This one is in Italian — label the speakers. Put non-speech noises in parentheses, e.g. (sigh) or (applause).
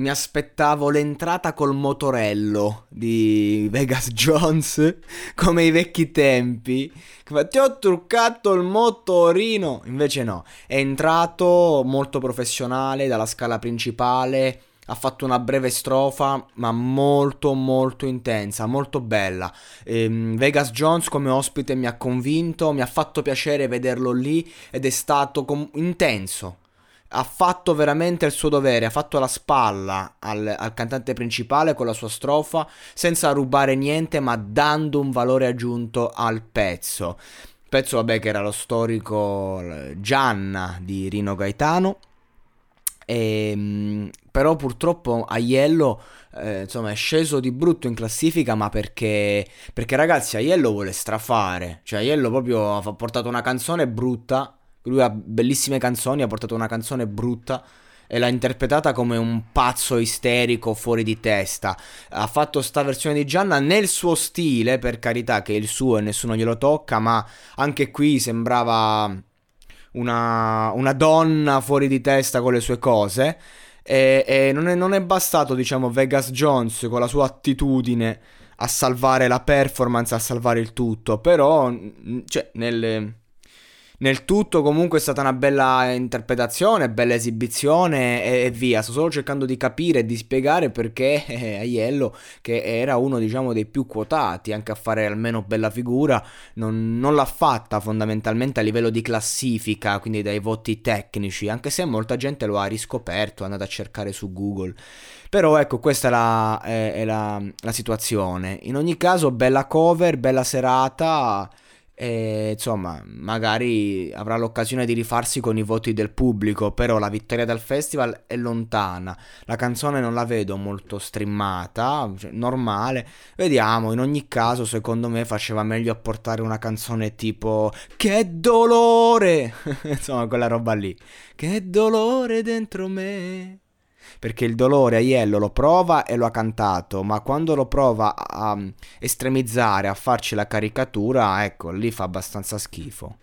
Speaker 1: Mi aspettavo l'entrata col motorello di Vegas (laughs) Jones, come i vecchi tempi. Ti ho truccato il motorino. Invece no, è entrato molto professionale dalla scala principale. Ha fatto una breve strofa, ma molto molto intensa, molto bella. Ehm, Vegas Jones come ospite mi ha convinto, mi ha fatto piacere vederlo lì ed è stato com- intenso ha fatto veramente il suo dovere, ha fatto la spalla al, al, cantante principale con la sua strofa, senza rubare niente, ma dando un valore aggiunto al pezzo. Pezzo, vabbè, che era lo storico Gianna di Rino Gaetano. E, ehm, però purtroppo Aiello eh, insomma è sceso di brutto in classifica ma perché perché ragazzi Aiello vuole strafare cioè Aiello proprio ha portato una canzone brutta lui ha bellissime canzoni, ha portato una canzone brutta e l'ha interpretata come un pazzo isterico fuori di testa. Ha fatto sta versione di Gianna nel suo stile, per carità che è il suo e nessuno glielo tocca, ma anche qui sembrava una, una donna fuori di testa con le sue cose. E, e non, è, non, è, bastato, diciamo, Vegas Jones con la sua attitudine a salvare la performance, a salvare il tutto, però, cioè, nelle nel tutto comunque è stata una bella interpretazione, bella esibizione e, e via. Sto solo cercando di capire e di spiegare perché eh, Aiello, che era uno diciamo dei più quotati anche a fare almeno bella figura, non, non l'ha fatta fondamentalmente a livello di classifica, quindi dai voti tecnici, anche se molta gente lo ha riscoperto, è andata a cercare su Google. Però ecco, questa è la, è, è la, la situazione. In ogni caso, bella cover, bella serata e insomma magari avrà l'occasione di rifarsi con i voti del pubblico però la vittoria dal festival è lontana. La canzone non la vedo molto streamata cioè, normale. Vediamo in ogni caso secondo me faceva meglio a portare una canzone tipo che dolore (laughs) insomma quella roba lì. Che dolore dentro me perché il dolore Aiello lo prova e lo ha cantato, ma quando lo prova a estremizzare, a farci la caricatura, ecco, lì fa abbastanza schifo.